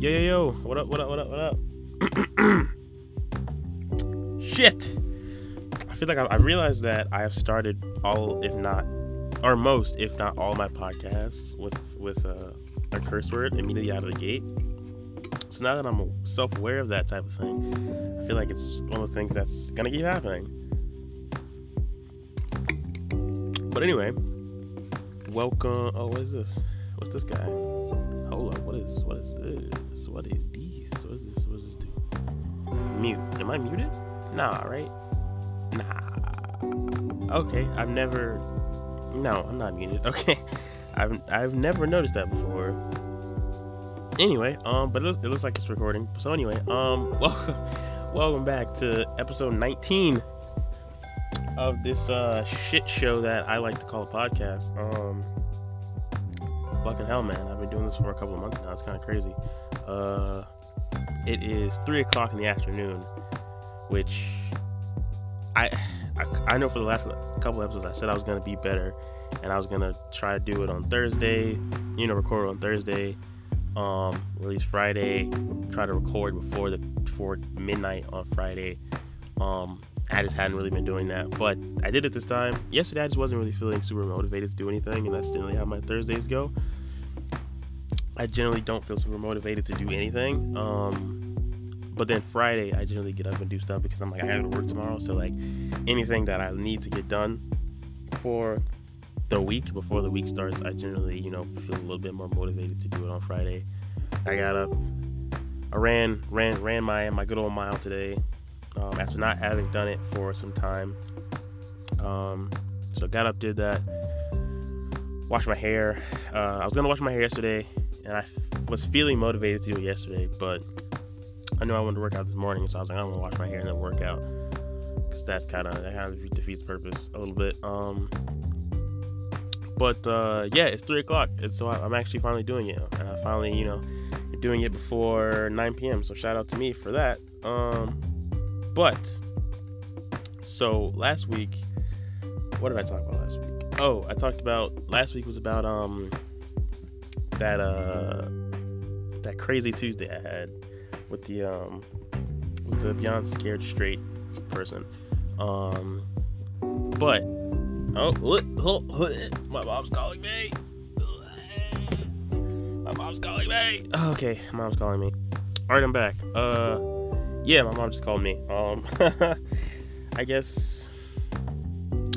Yo, yo, yo. What up, what up, what up, what up? Shit. I feel like I, I realized that I have started all, if not, or most, if not all my podcasts with, with a curse word immediately out of the gate. So now that I'm self aware of that type of thing, I feel like it's one of the things that's gonna keep happening. But anyway, welcome. Oh, what is this? What's this guy? What is what is this? What is this? What is this? What does this do? Mute. Am I muted? Nah, right? Nah. Okay. I've never. No, I'm not muted. Okay. I've I've never noticed that before. Anyway, um, but it looks, it looks like it's recording. So anyway, um, welcome, welcome back to episode 19 of this uh shit show that I like to call a podcast. Um, fucking hell, man, I've been doing this for a couple of months now. It's kind of crazy. Uh, it is three o'clock in the afternoon, which I, I I know for the last couple episodes I said I was gonna be better, and I was gonna try to do it on Thursday. You know, record on Thursday um, release Friday. Try to record before the before midnight on Friday. Um, I just hadn't really been doing that, but I did it this time. Yesterday, I just wasn't really feeling super motivated to do anything, and that's generally how my Thursdays go. I generally don't feel super motivated to do anything. Um, but then Friday, I generally get up and do stuff because I'm like, I gotta work tomorrow. So like, anything that I need to get done for the week before the week starts, I generally, you know, feel a little bit more motivated to do it on Friday. I got up, I ran, ran, ran my my good old mile today. Um, after not having done it for some time. Um, so got up, did that, washed my hair. Uh, I was gonna wash my hair yesterday, and I f- was feeling motivated to do it yesterday, but I knew I wanted to work out this morning, so I was like, I'm gonna wash my hair and then work out, because that's kind of that kind of defeats purpose a little bit. Um, but uh, yeah, it's three o'clock, and so I, am actually finally doing it. And I finally, you know, doing it before 9 p.m. So shout out to me for that. Um, but so last week, what did I talk about last week? Oh, I talked about last week was about um that uh that crazy Tuesday I had with the um with the beyond scared straight person. Um, but Oh, my mom's calling me. My mom's calling me. Okay, mom's calling me. All right, I'm back. Uh, yeah, my mom just called me. Um, I guess.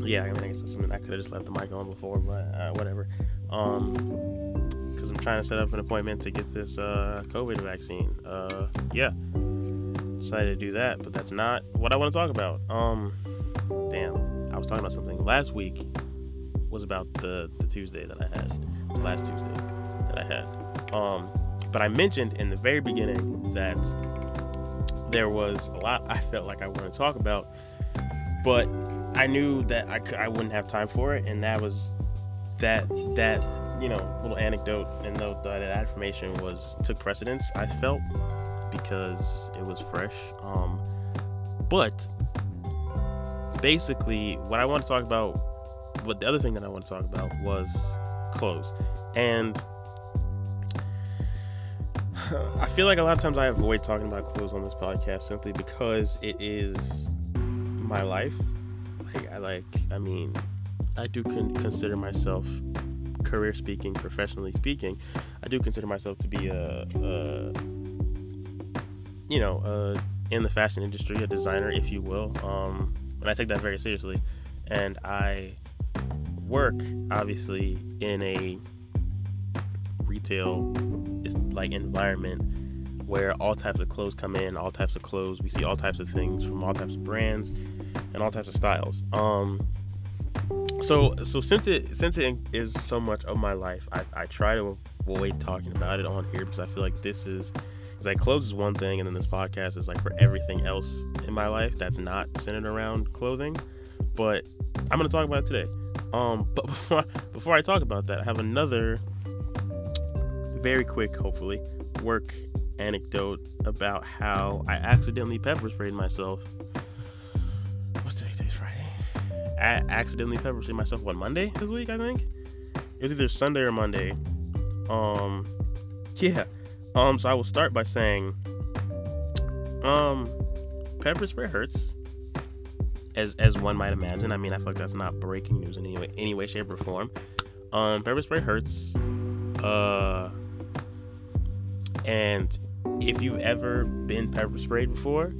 Yeah, I mean, I guess that's something I could have just left the mic on before, but uh, whatever. Um, because I'm trying to set up an appointment to get this uh COVID vaccine. Uh, yeah, decided to do that, but that's not what I want to talk about. Um, damn. I was talking about something last week was about the the Tuesday that I had, last Tuesday that I had. Um, but I mentioned in the very beginning that there was a lot I felt like I wanted to talk about, but I knew that I I wouldn't have time for it, and that was that that you know little anecdote and the, that information was took precedence. I felt because it was fresh. Um, but basically, what I want to talk about, what the other thing that I want to talk about was clothes. And I feel like a lot of times I avoid talking about clothes on this podcast simply because it is my life. Like, I like, I mean, I do con- consider myself, career speaking, professionally speaking, I do consider myself to be a, a you know, uh, in the fashion industry, a designer, if you will. Um, and I take that very seriously. And I work obviously in a retail is like environment where all types of clothes come in, all types of clothes. We see all types of things from all types of brands and all types of styles. Um, so so since it since it is so much of my life, I, I try to avoid talking about it on here because I feel like this is like clothes is one thing, and then this podcast is like for everything else in my life that's not centered around clothing. But I'm gonna talk about it today. Um, but before before I talk about that, I have another very quick, hopefully, work anecdote about how I accidentally pepper sprayed myself. What's today? Today's Friday. I accidentally pepper sprayed myself on Monday this week. I think it was either Sunday or Monday. Um, yeah Um, so I will start by saying, um, pepper spray hurts, as as one might imagine. I mean, I feel like that's not breaking news in any way, any way, shape, or form. Um, pepper spray hurts. Uh, and if you've ever been pepper sprayed before,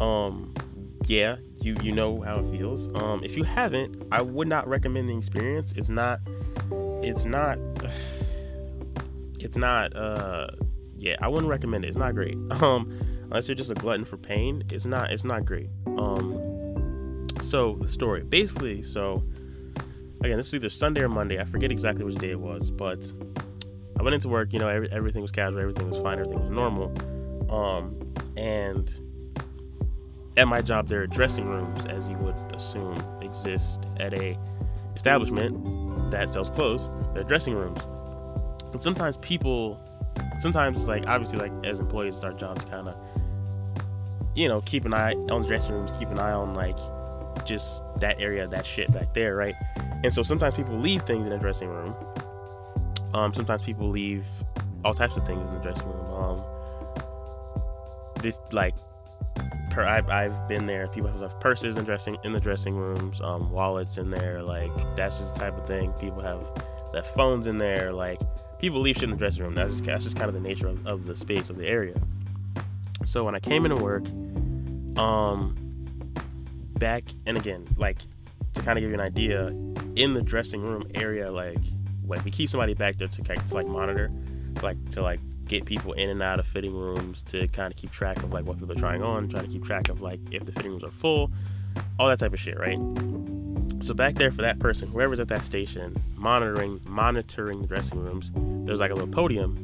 um, yeah, you you know how it feels. Um, if you haven't, I would not recommend the experience. It's not, it's not, it's not. Uh, yeah, I wouldn't recommend it. It's not great. Um, unless you're just a glutton for pain, it's not. It's not great. Um, so the story, basically, so again, this is either Sunday or Monday. I forget exactly which day it was, but I went into work. You know, every, everything was casual, everything was fine, everything was normal. Um, and at my job, there are dressing rooms, as you would assume exist at a establishment that sells clothes. There are dressing rooms, and sometimes people, sometimes it's like obviously like as employees, it's our job to kind of, you know, keep an eye on the dressing rooms, keep an eye on like just that area, that shit back there, right? And so sometimes people leave things in the dressing room. Um, sometimes people leave all types of things in the dressing room. Um, this like per I've, I've been there. People have purses in dressing in the dressing rooms, um, wallets in there. Like that's just the type of thing. People have their phones in there. Like people leave shit in the dressing room. That's just that's just kind of the nature of, of the space of the area. So when I came into work, um, back and again, like to kind of give you an idea, in the dressing room area, like like we keep somebody back there to, to like monitor, like to like get people in and out of fitting rooms to kind of keep track of like what people are trying on, try to keep track of like if the fitting rooms are full, all that type of shit, right? So back there for that person, whoever's at that station, monitoring monitoring the dressing rooms, there's like a little podium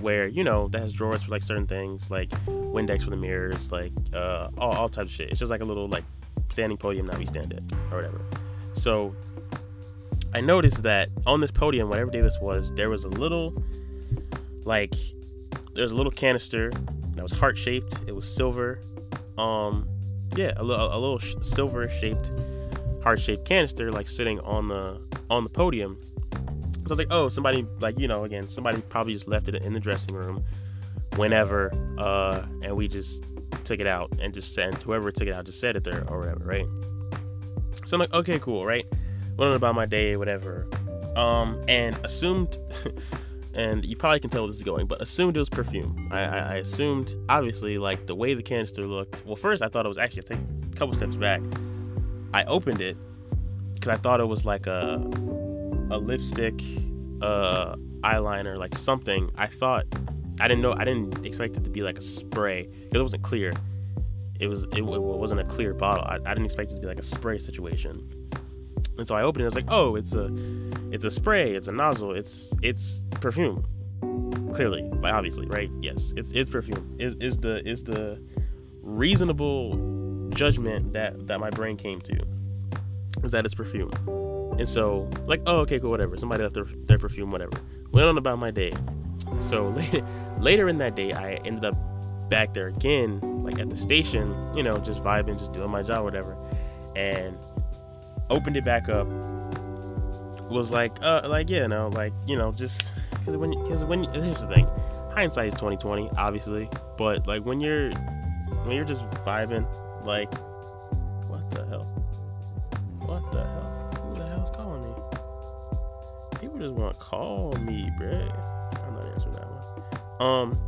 where you know that has drawers for like certain things, like Windex for the mirrors, like uh, all all types of shit. It's just like a little like standing podium that we stand at or whatever. So I noticed that on this podium, whatever day this was, there was a little like there's a little canister that was heart shaped. It was silver. Um, yeah, a little a little sh- silver shaped heart shaped canister like sitting on the on the podium. So I was like, oh, somebody like you know again somebody probably just left it in the dressing room whenever, uh, and we just took it out and just sent whoever took it out just set it there or whatever, right? So I'm like, okay, cool, right? On about my day, whatever. Um, and assumed and you probably can tell where this is going, but assumed it was perfume. I, I, I, assumed, obviously, like the way the canister looked. Well, first I thought it was actually, I a couple steps back. I opened it because I thought it was like a a lipstick, uh, eyeliner, like something. I thought I didn't know. I didn't expect it to be like a spray because it wasn't clear. It was it, it wasn't a clear bottle. I, I didn't expect it to be like a spray situation. And so I opened it. I was like, oh, it's a, it's a spray. It's a nozzle. It's it's perfume. Clearly, like obviously, right? Yes, it's it's perfume. Is is the is the reasonable judgment that that my brain came to is that it's perfume. And so, like, oh, okay, cool, whatever. Somebody left their, their perfume, whatever. Went on about my day. So later, later in that day, I ended up back there again, like at the station, you know, just vibing, just doing my job, whatever. And opened it back up was like uh like yeah no like you know just because when because when here's the thing hindsight is 2020 obviously but like when you're when you're just vibing like what the hell? What the hell? Who the hell's calling me? People just want to call me bruh. I'm not answering that one. Um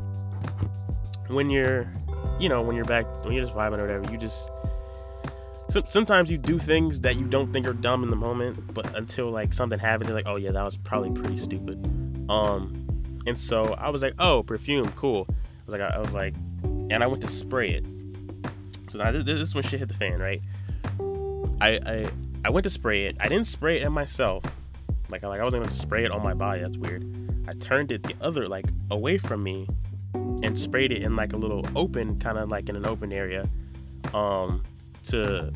when you're you know when you're back when you're just vibing or whatever you just sometimes you do things that you don't think are dumb in the moment, but until like something happens, you're like, oh yeah, that was probably pretty stupid. Um, and so I was like, oh, perfume, cool. I was like, I, was like, and I went to spray it. So now this, this is when shit hit the fan, right? I, I I went to spray it. I didn't spray it at myself. Like like I wasn't going to spray it on my body. That's weird. I turned it the other like away from me and sprayed it in like a little open, kind of like in an open area. Um, to,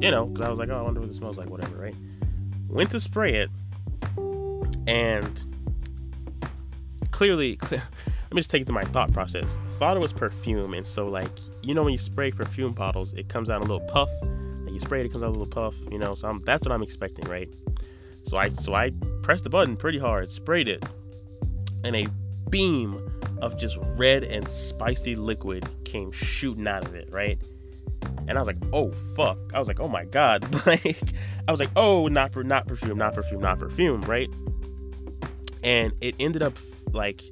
you know, because I was like, oh, I wonder what it smells like, whatever, right? Went to spray it, and clearly, let me just take it to my thought process. Thought it was perfume, and so like, you know, when you spray perfume bottles, it comes out a little puff. Like you spray it, it comes out a little puff, you know. So I'm, that's what I'm expecting, right? So I so I pressed the button pretty hard, sprayed it, and a beam of just red and spicy liquid came shooting out of it, right? And I was like, oh fuck. I was like, oh my god. like I was like, oh not not perfume, not perfume, not perfume, right? And it ended up like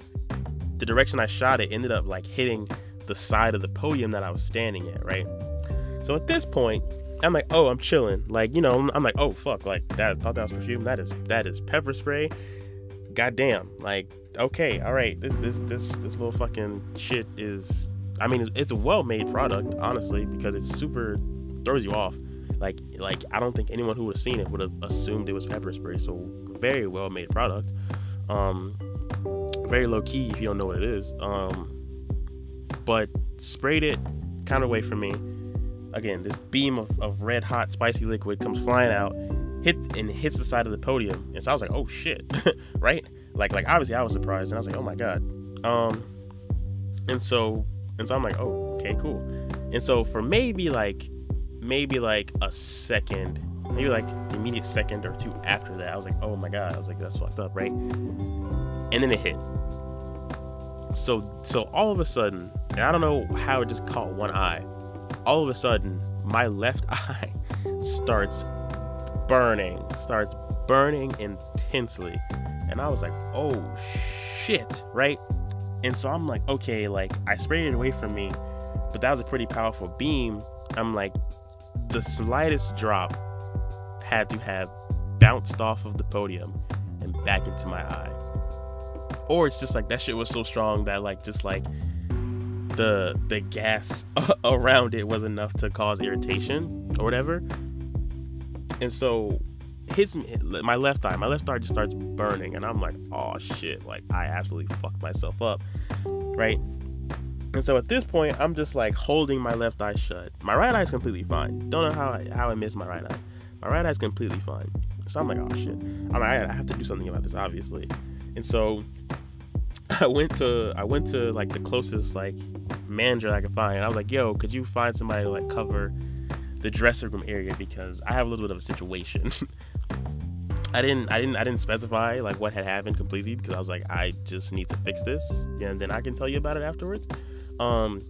the direction I shot it ended up like hitting the side of the podium that I was standing at, right? So at this point, I'm like, oh, I'm chilling. Like, you know, I'm like, oh fuck, like that thought that was perfume. That is that is pepper spray. Goddamn. Like, okay, all right. This this this this little fucking shit is I mean, it's a well-made product, honestly, because it's super throws you off. Like like I don't think anyone who would have seen it would have assumed it was pepper spray. So very well-made product. Um very low key if you don't know what it is. Um but sprayed it kind of away from me again, this beam of, of red hot spicy liquid comes flying out, hit and hits the side of the podium. And so I was like, oh shit, right? Like like obviously I was surprised and I was like, oh my god. Um and so and so I'm like, oh, okay, cool. And so for maybe like maybe like a second, maybe like immediate second or two after that, I was like, oh my god, I was like, that's fucked up, right? And then it hit. So so all of a sudden, and I don't know how it just caught one eye, all of a sudden, my left eye starts burning, starts burning intensely. And I was like, oh shit, right? And so I'm like, okay, like I sprayed it away from me, but that was a pretty powerful beam. I'm like, the slightest drop had to have bounced off of the podium and back into my eye. Or it's just like that shit was so strong that like just like the the gas around it was enough to cause irritation or whatever. And so hits me my left eye. My left eye just starts burning, and I'm like, oh shit! Like I absolutely fucked myself up, right? And so at this point, I'm just like holding my left eye shut. My right eye is completely fine. Don't know how I, how I missed my right eye. My right eye is completely fine. So I'm like, oh shit! I'm like, I have to do something about this, obviously. And so I went to I went to like the closest like manager I could find. I was like, "Yo, could you find somebody to like cover the dressing room area because I have a little bit of a situation." I didn't I didn't I didn't specify like what had happened completely because I was like, I just need to fix this and then I can tell you about it afterwards. Um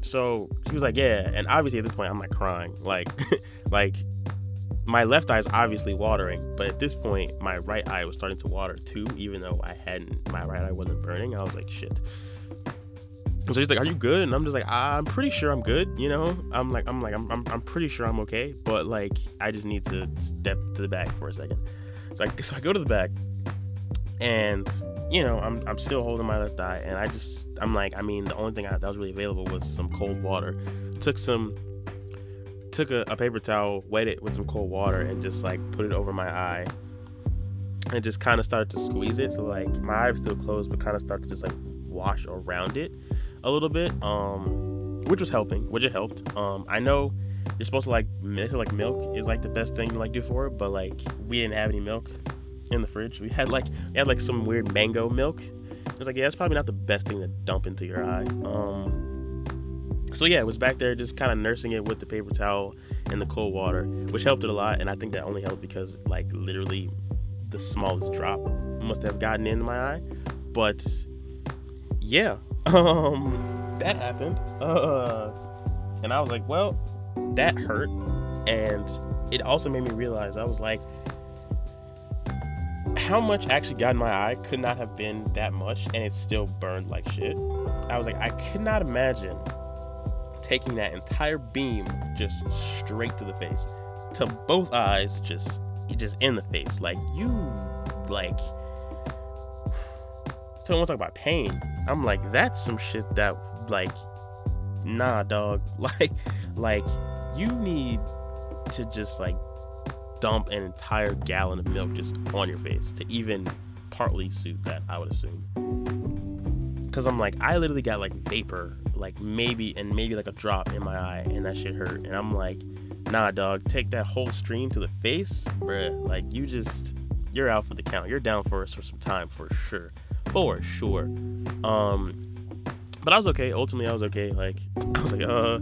so she was like, "Yeah," and obviously at this point I'm like crying, like like my left eye is obviously watering, but at this point, my right eye was starting to water too, even though I hadn't, my right eye wasn't burning. I was like, shit. so he's like, "Are you good?" And I'm just like, "I'm pretty sure I'm good." You know, I'm like, I'm like, I'm, I'm, I'm pretty sure I'm okay, but like, I just need to step to the back for a second. So I, so I go to the back, and you know, I'm, I'm still holding my left eye, and I just, I'm like, I mean, the only thing I, that was really available was some cold water. Took some took a, a, paper towel, wet it with some cold water, and just like put it over my eye, and just kind of started to squeeze it. So like my eye still closed, but kind of started to just like wash around it a little bit, um, which was helping, which it helped. Um, I know you're supposed to like like milk is like the best thing to like do for it, but like we didn't have any milk in the fridge. We had like we had like some weird mango milk. It was like yeah, it's probably not the best thing to dump into your eye. Um, so yeah, it was back there just kind of nursing it with the paper towel and the cold water, which helped it a lot. And I think that only helped because like literally the smallest drop must have gotten into my eye. But yeah, um, that happened. Uh, and I was like, well, that hurt. And it also made me realize I was like, how much actually got in my eye could not have been that much, and it still burned like shit. I was like, I could not imagine taking that entire beam just straight to the face, to both eyes, just just in the face. Like you, like. So when we talk about pain, I'm like, that's some shit that like, nah, dog. Like, like you need to just like dump an entire gallon of milk just on your face to even partly suit that. I would assume. Cause I'm like, I literally got like vapor like maybe and maybe like a drop in my eye and that shit hurt and i'm like nah dog take that whole stream to the face bruh like you just you're out for the count you're down for us for some time for sure for sure um but i was okay ultimately i was okay like i was like uh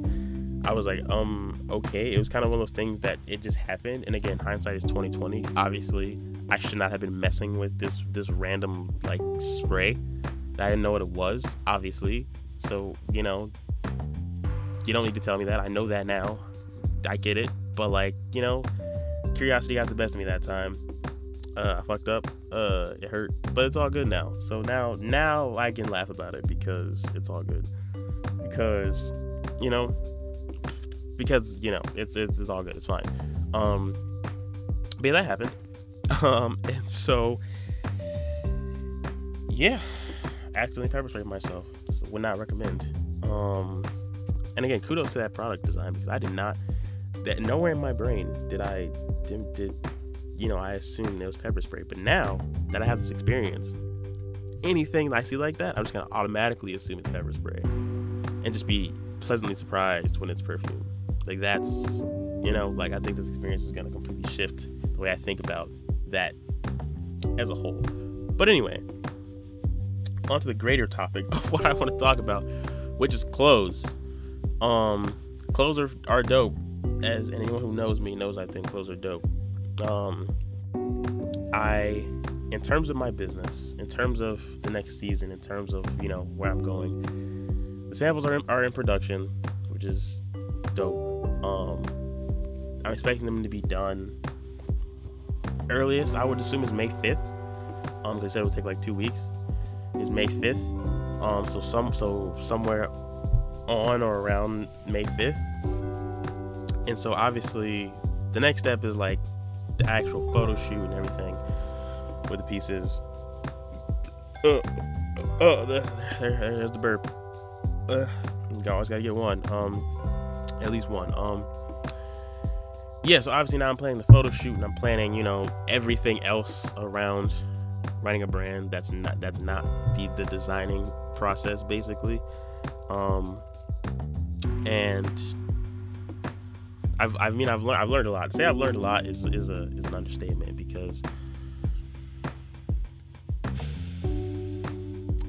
I was like, um, okay. It was kind of one of those things that it just happened. And again, hindsight is 2020. Obviously, I should not have been messing with this this random like spray I didn't know what it was, obviously. So, you know, you don't need to tell me that. I know that now. I get it. But, like, you know, curiosity got the best of me that time. Uh, I fucked up. Uh, it hurt, but it's all good now. So now, now I can laugh about it because it's all good. Because, you know, because you know, it's it's, it's all good. It's fine. Um, but yeah, that happened. Um, and so, yeah, accidentally pepper sprayed myself. So would not recommend. Um, and again, kudos to that product design because I did not that nowhere in my brain did I did, did you know I assumed it was pepper spray. But now that I have this experience, anything I see like that, I'm just gonna automatically assume it's pepper spray, and just be pleasantly surprised when it's perfume. Like that's you know like I think this experience is gonna completely shift the way I think about that as a whole. But anyway, on to the greater topic of what I want to talk about, which is clothes. Um, clothes are, are dope. As anyone who knows me knows, I think clothes are dope. Um, I, in terms of my business, in terms of the next season, in terms of you know where I'm going, the samples are in, are in production, which is dope. Um, I'm expecting them to be done. Earliest I would assume is May 5th. Um, they said it would take like two weeks is May 5th. Um, so some so somewhere on or around May 5th. And so obviously the next step is like the actual photo shoot and everything with the pieces. Uh, oh, there, there's the burp. Uh, you always gotta get one. Um, at least one. Um, yeah. So obviously now I'm planning the photo shoot and I'm planning, you know, everything else around running a brand that's not that's not the the designing process basically um and I've I mean I've learned I've learned a lot. To say I've learned a lot is is a is an understatement because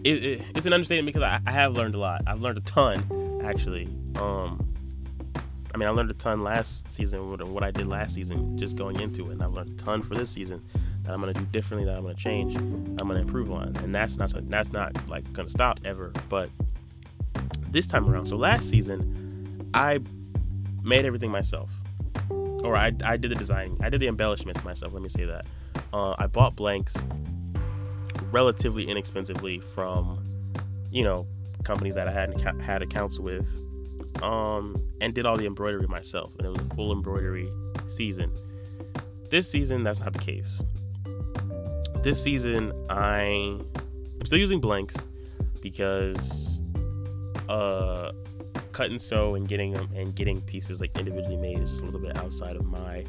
it, it, it's an understatement because I, I have learned a lot. I've learned a ton actually. Um I mean I learned a ton last season what, I did last season just going into it and I've learned a ton for this season that I'm gonna do differently, that I'm gonna change, I'm gonna improve on, and that's not that's not like gonna stop ever. But this time around, so last season, I made everything myself, or I, I did the design, I did the embellishments myself. Let me say that. Uh, I bought blanks relatively inexpensively from, you know, companies that I hadn't had accounts with, um, and did all the embroidery myself, and it was a full embroidery season. This season, that's not the case this season I I'm still using blanks because uh cut and sew and getting them and getting pieces like individually made is just a little bit outside of my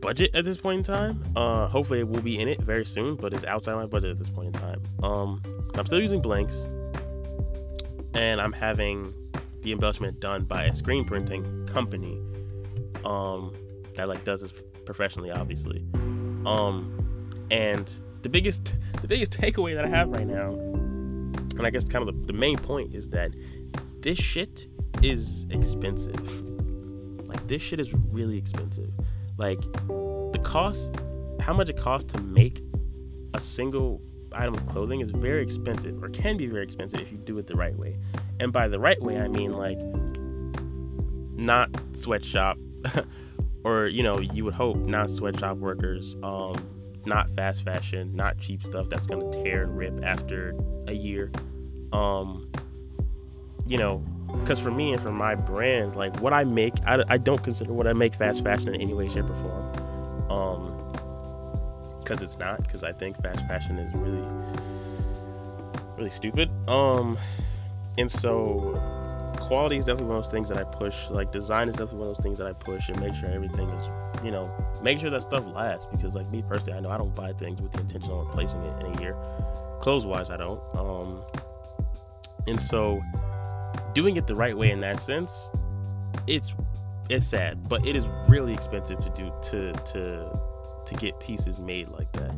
budget at this point in time. Uh hopefully it will be in it very soon, but it's outside my budget at this point in time. Um I'm still using blanks and I'm having the embellishment done by a screen printing company um that like does this professionally obviously. Um and the biggest the biggest takeaway that I have right now, and I guess kind of the, the main point is that this shit is expensive. Like this shit is really expensive. Like the cost, how much it costs to make a single item of clothing is very expensive, or can be very expensive if you do it the right way. And by the right way, I mean like not sweatshop, or you know, you would hope not sweatshop workers. Um, not fast fashion, not cheap stuff that's gonna tear and rip after a year. Um, you know, because for me and for my brand, like what I make, I, I don't consider what I make fast fashion in any way, shape, or form. Um, because it's not. Because I think fast fashion is really, really stupid. Um, and so quality is definitely one of those things that I push. Like design is definitely one of those things that I push and make sure everything is, you know, make sure that stuff lasts. Because like me personally, I know I don't buy things with the intention of replacing it in a year. Clothes wise, I don't. Um, and so doing it the right way in that sense, it's it's sad, but it is really expensive to do to to to get pieces made like that.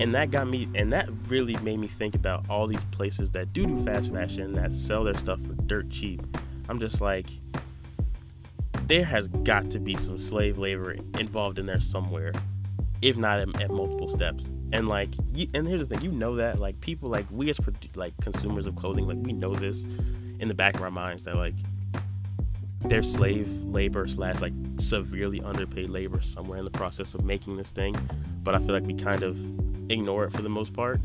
And that got me and that really made me think about all these places that do do fast fashion that sell their stuff for dirt cheap. I'm just like there has got to be some slave labor involved in there somewhere if not at, at multiple steps. And like, you, and here's the thing, you know that like people like we as like consumers of clothing, like we know this in the back of our minds that like their slave labor slash like severely underpaid labor somewhere in the process of making this thing. But I feel like we kind of ignore it for the most part,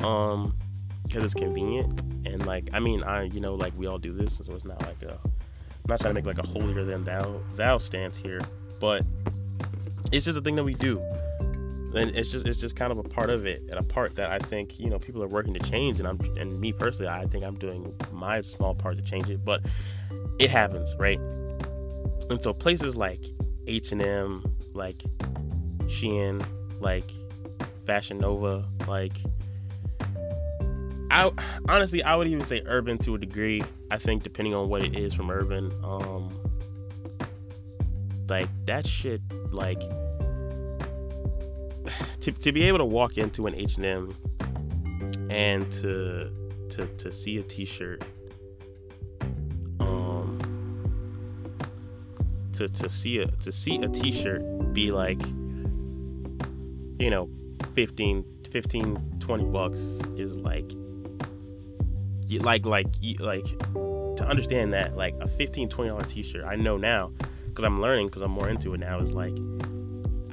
um, because it's convenient. And like, I mean, I you know like we all do this, so it's not like a, I'm not trying to make like a holier than thou thou stance here, but it's just a thing that we do and it's just it's just kind of a part of it and a part that I think you know people are working to change and I'm and me personally I think I'm doing my small part to change it but it happens right? And so places like H&M like Shein like Fashion Nova like I honestly I would even say urban to a degree I think depending on what it is from urban um like that shit like to, to be able to walk into an H&M and to to to see a t-shirt um to to see a to see a t-shirt be like you know 15 15 20 bucks is like like like like to understand that like a 15 20 dollar t-shirt i know now because i'm learning because i'm more into it now is like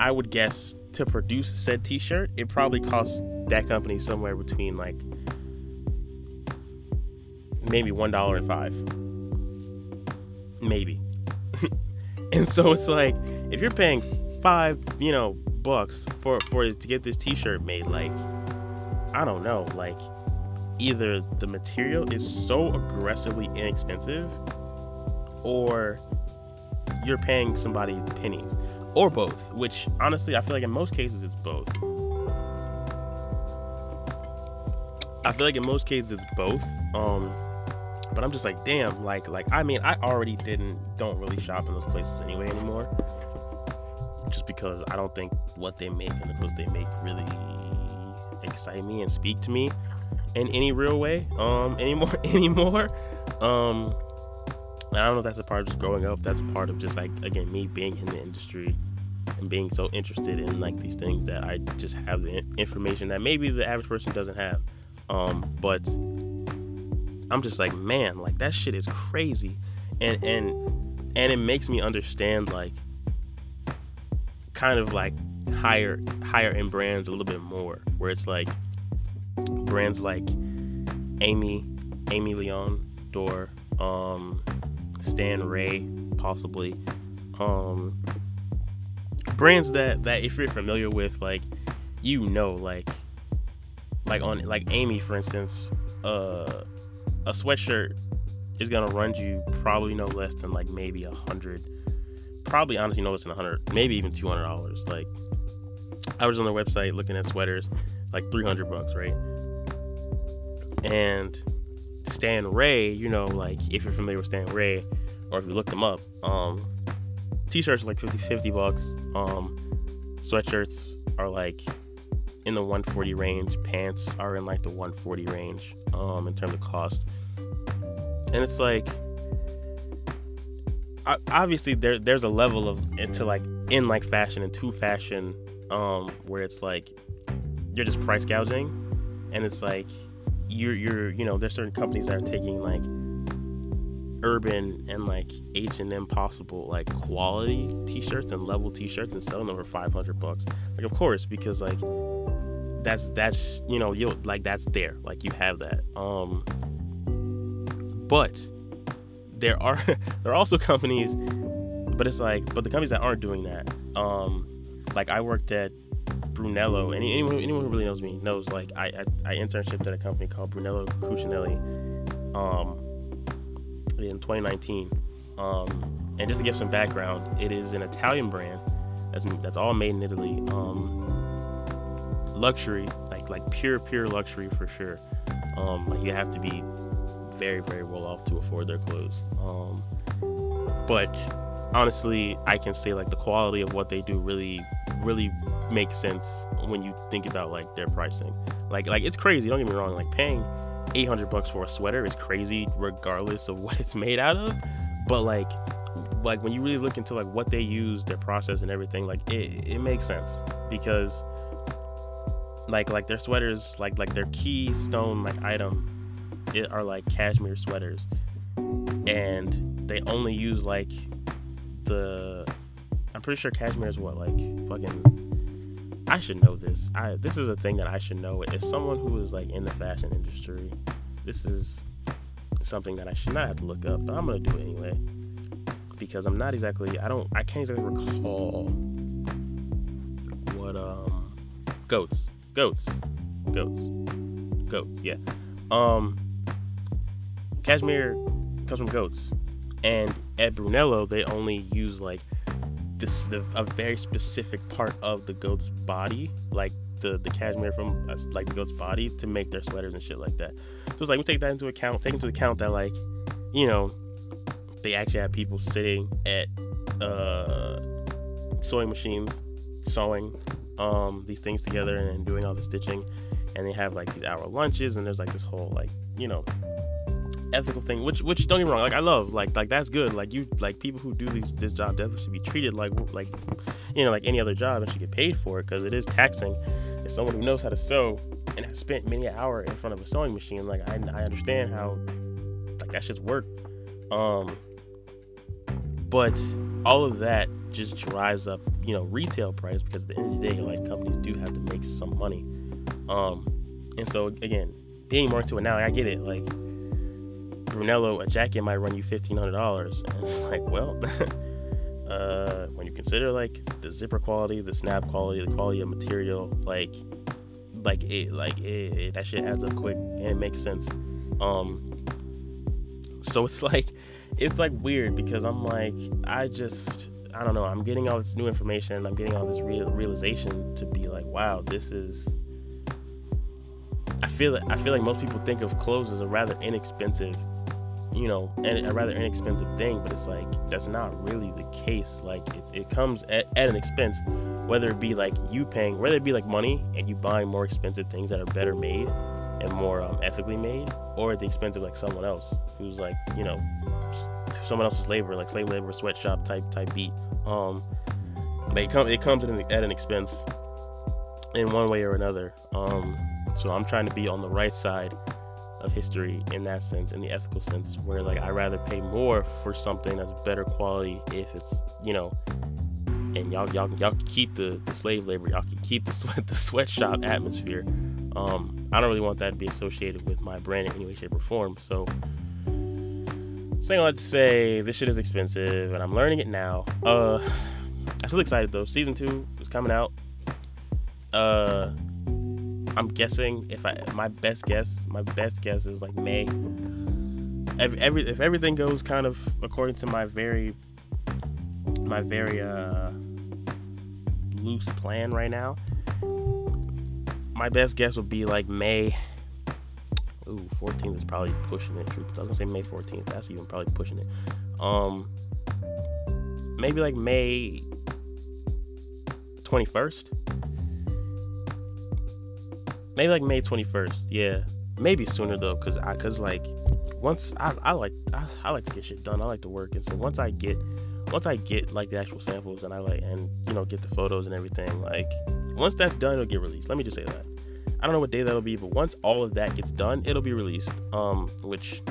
i would guess to produce said t-shirt, it probably costs that company somewhere between like maybe one dollar and five. Maybe. and so it's like if you're paying five, you know, bucks for for to get this t-shirt made, like I don't know, like either the material is so aggressively inexpensive or you're paying somebody pennies or both, which honestly, I feel like in most cases it's both. I feel like in most cases it's both. Um, but I'm just like, damn, like, like I mean, I already didn't, don't really shop in those places anyway anymore, just because I don't think what they make and the clothes they make really excite me and speak to me in any real way, um, anymore, anymore. Um, I don't know if that's a part of just growing up. That's a part of just like again me being in the industry and being so interested in like these things that I just have the information that maybe the average person doesn't have. Um, but I'm just like, man, like that shit is crazy, and and and it makes me understand like kind of like higher higher end brands a little bit more, where it's like brands like Aimé, Aimé Leon Dore, um, Stan Ray, possibly. Um, brands that that if you're familiar with, like you know, like like on like Aimé, for instance, uh, a sweatshirt is gonna run you probably no less than like maybe a hundred, probably honestly no less than a hundred, maybe even two hundred dollars. Like I was on their website looking at sweaters, like three hundred bucks, right? And Stan Ray, you know, like if you're familiar with Stan Ray, or if you look them up, um, t-shirts are like 50, 50 bucks. Um, sweatshirts are like in the 140 range. Pants are in like the 140 range um, in terms of cost. And it's like, obviously there there's a level of into like in like fashion and to fashion um, where it's like you're just price gouging, and it's like you're you're you know there's certain companies that are taking like urban and like H&M possible like quality t-shirts and level t-shirts and selling them for 500 bucks. Like of course because like that's that's you know you like that's there like you have that. Um but there are there are also companies but it's like but the companies that aren't doing that um like I worked at Brunello, and anyone, anyone who really knows me knows like I, I, I at a company called Brunello Cucinelli, um, in 2019. Um, and just to give some background, it is an Italian brand that's that's all made in Italy. Um, luxury, like like pure pure luxury for sure. Um, like you have to be very very well off to afford their clothes. Um, but honestly, I can say like the quality of what they do really really makes sense when you think about like their pricing. Like like it's crazy. Don't get me wrong. Like paying 800 bucks for a sweater is crazy regardless of what it's made out of but like like when you really look into like what they use their process and everything like it, it makes sense because like like their sweaters like like their keystone like item it are like cashmere sweaters and they only use like the I'm pretty sure cashmere is what like fucking I should know this. I this is a thing that I should know. As someone who is like in the fashion industry, this is something that I should not have to look up, but I'm gonna do it anyway because I'm not exactly I don't I can't exactly recall what um goats goats goats goats yeah um cashmere comes from goats and at Brunello they only use like this the, a very specific part of the goat's body like the the cashmere from uh, like the goat's body to make their sweaters and shit like that. So it's like we take that into account take into account that like you know they actually have people sitting at uh, sewing machines sewing um, these things together and doing all the stitching. And they have like these hour lunches and there's like this whole like you know ethical thing which which don't get me wrong like i love like like that's good like you like people who do these this job definitely should be treated like like you know like any other job and should get paid for it because it is taxing as someone who knows how to sew and has spent many an hour in front of a sewing machine like i, I understand how like that shit's work um but all of that just drives up, you know, retail price because at the end of the day, like companies do have to make some money. Um, and so again, being more into it now, I get it. Like Brunello, a jacket might run you fifteen hundred dollars, and it's like, well, uh, when you consider like the zipper quality, the snap quality, the quality of material, like, like it, like it, it that shit adds up quick and it makes sense. Um, so it's like it's like weird because I'm like I just I don't know I'm getting all this new information and I'm getting all this real realization to be like wow this is I feel I feel like most people think of clothes as a rather inexpensive you know and a rather inexpensive thing but it's like that's not really the case like it comes at, at an expense whether it be like you paying whether it be like money and you buying more expensive things that are better made and more um, ethically made, or at the expense of like someone else who's like you know someone else's labor, like slave labor, sweatshop type type beat. Um, it comes it comes at an, at an expense in one way or another. Um, so I'm trying to be on the right side of history in that sense, in the ethical sense, where like I rather pay more for something that's better quality if it's you know and y'all y'all y'all can keep the, the slave labor, y'all can keep the sweat the sweatshop atmosphere. Um, I don't really want that to be associated with my brand in any way, shape, or form. So saying all that to say this shit is expensive and I'm learning it now. Uh I'm still excited though. Season two is coming out. Uh I'm guessing if I my best guess, my best guess is like May. Every, every if everything goes kind of according to my very my very uh loose plan right now. My best guess would be like May. Ooh, 14th is probably pushing it. I was gonna say May 14th. That's even probably pushing it. Um, maybe like May 21st. Maybe like May 21st. Yeah, maybe sooner though, cause I, cause like once I, I like I, I like to get shit done. I like to work, and so once I get once I get like the actual samples and I like and you know get the photos and everything, like once that's done, it'll get released. Let me just say that. I don't know what day that'll be, but once all of that gets done, it'll be released. Um, which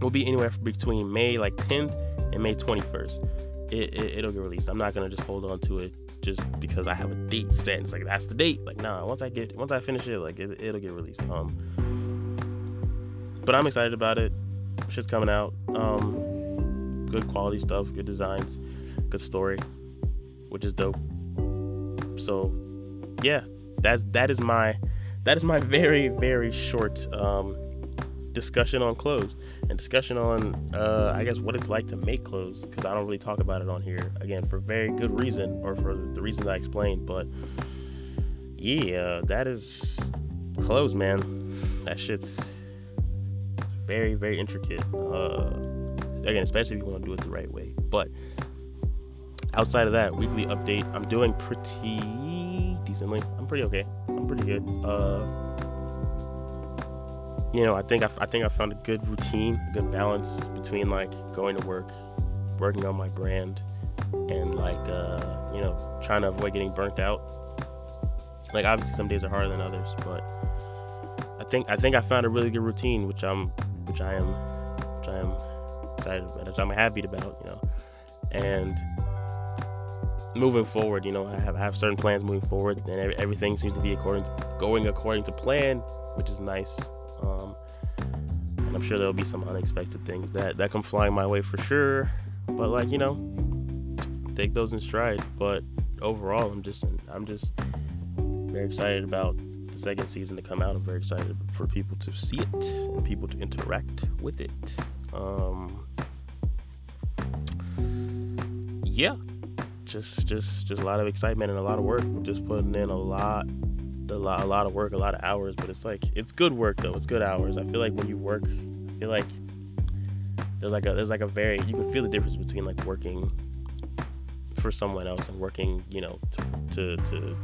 will be anywhere between May like 10th and May 21st. It, it, will get released. I'm not gonna just hold on to it just because I have a date set. It's like that's the date. Like nah, once I get once I finish it, like it, it'll get released. Um, but I'm excited about it. Shit's coming out. Um, good quality stuff, good designs, good story, which is dope. So, yeah, that that is my that is my very very short um, discussion on clothes and discussion on uh, I guess what it's like to make clothes because I don't really talk about it on here again for very good reason or for the reasons I explained. But yeah, that is clothes, man. That shit's very very intricate. Uh, again, especially if you want to do it the right way. But outside of that, weekly update, I'm doing pretty decently. I'm pretty okay. I'm pretty good. Uh, you know, I think I, I think I found a good routine, a good balance between like going to work, working on my brand, and like uh, you know, trying to avoid getting burnt out. Like obviously some days are harder than others, but I think I think I found a really good routine, which I'm which I am which I am excited about, which I'm happy about, you know. And moving forward, you know, I have I have certain plans moving forward, and everything seems to be according to, going according to plan, which is nice. Um, and I'm sure there'll be some unexpected things that that come flying my way for sure. But like you know, take those in stride. But overall, I'm just I'm just very excited about the second season to come out. I'm very excited for people to see it and people to interact with it. Um, yeah, just just just a lot of excitement and a lot of work. Just putting in a lot, a lot, a lot of work, a lot of hours. But it's like it's good work though. It's good hours. I feel like when you work, I feel like there's like a there's like a very you can feel the difference between like working for someone else and working you know to to, to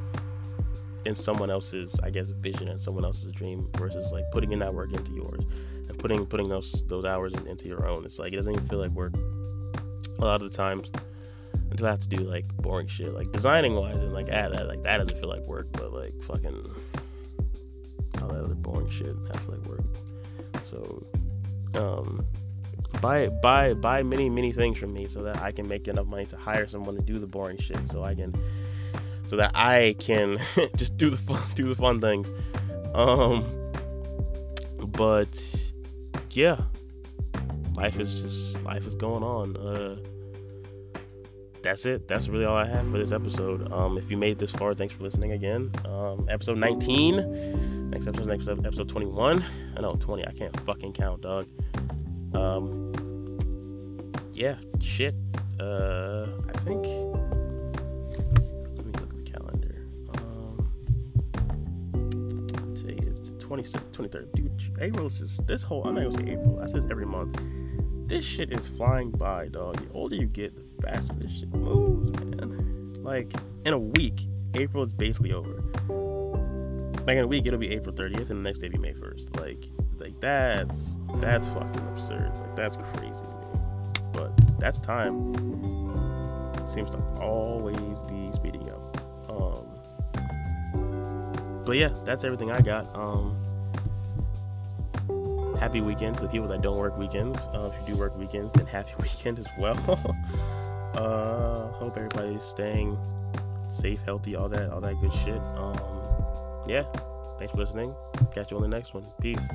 in someone else's I guess vision and someone else's dream versus like putting in that work into yours and putting putting those those hours in, into your own. It's like it doesn't even feel like work a lot of the times until I have to do like boring shit like designing wise and like ah, that like that doesn't feel like work but like fucking all that other boring shit have to like work. So um buy buy buy many many things from me so that I can make enough money to hire someone to do the boring shit so I can so that I can just do the fun do the fun things. Um but yeah. Life is just life is going on. Uh that's it. That's really all I have for this episode. Um, if you made this far, thanks for listening again. Um, episode 19. Next episode, next episode, episode 21. I know 20. I can't fucking count, dog. Um, yeah, shit. Uh, I think. Let me look at the calendar. Um, today is the 26th, 23rd. Dude, April is just this whole. I'm not gonna say April. I this every month. This shit is flying by, dog. The older you get, the faster this shit moves, man. Like in a week, April is basically over. Like in a week, it'll be April 30th, and the next day be May 1st. Like, like that's that's fucking absurd. Like that's crazy But that's time seems to always be speeding up. Um, but yeah, that's everything I got. Um, happy weekend to the people that don't work weekends. Uh, if you do work weekends, then happy weekend as well. uh, hope everybody's staying safe, healthy, all that, all that good shit. Um, yeah, thanks for listening. Catch you on the next one. Peace.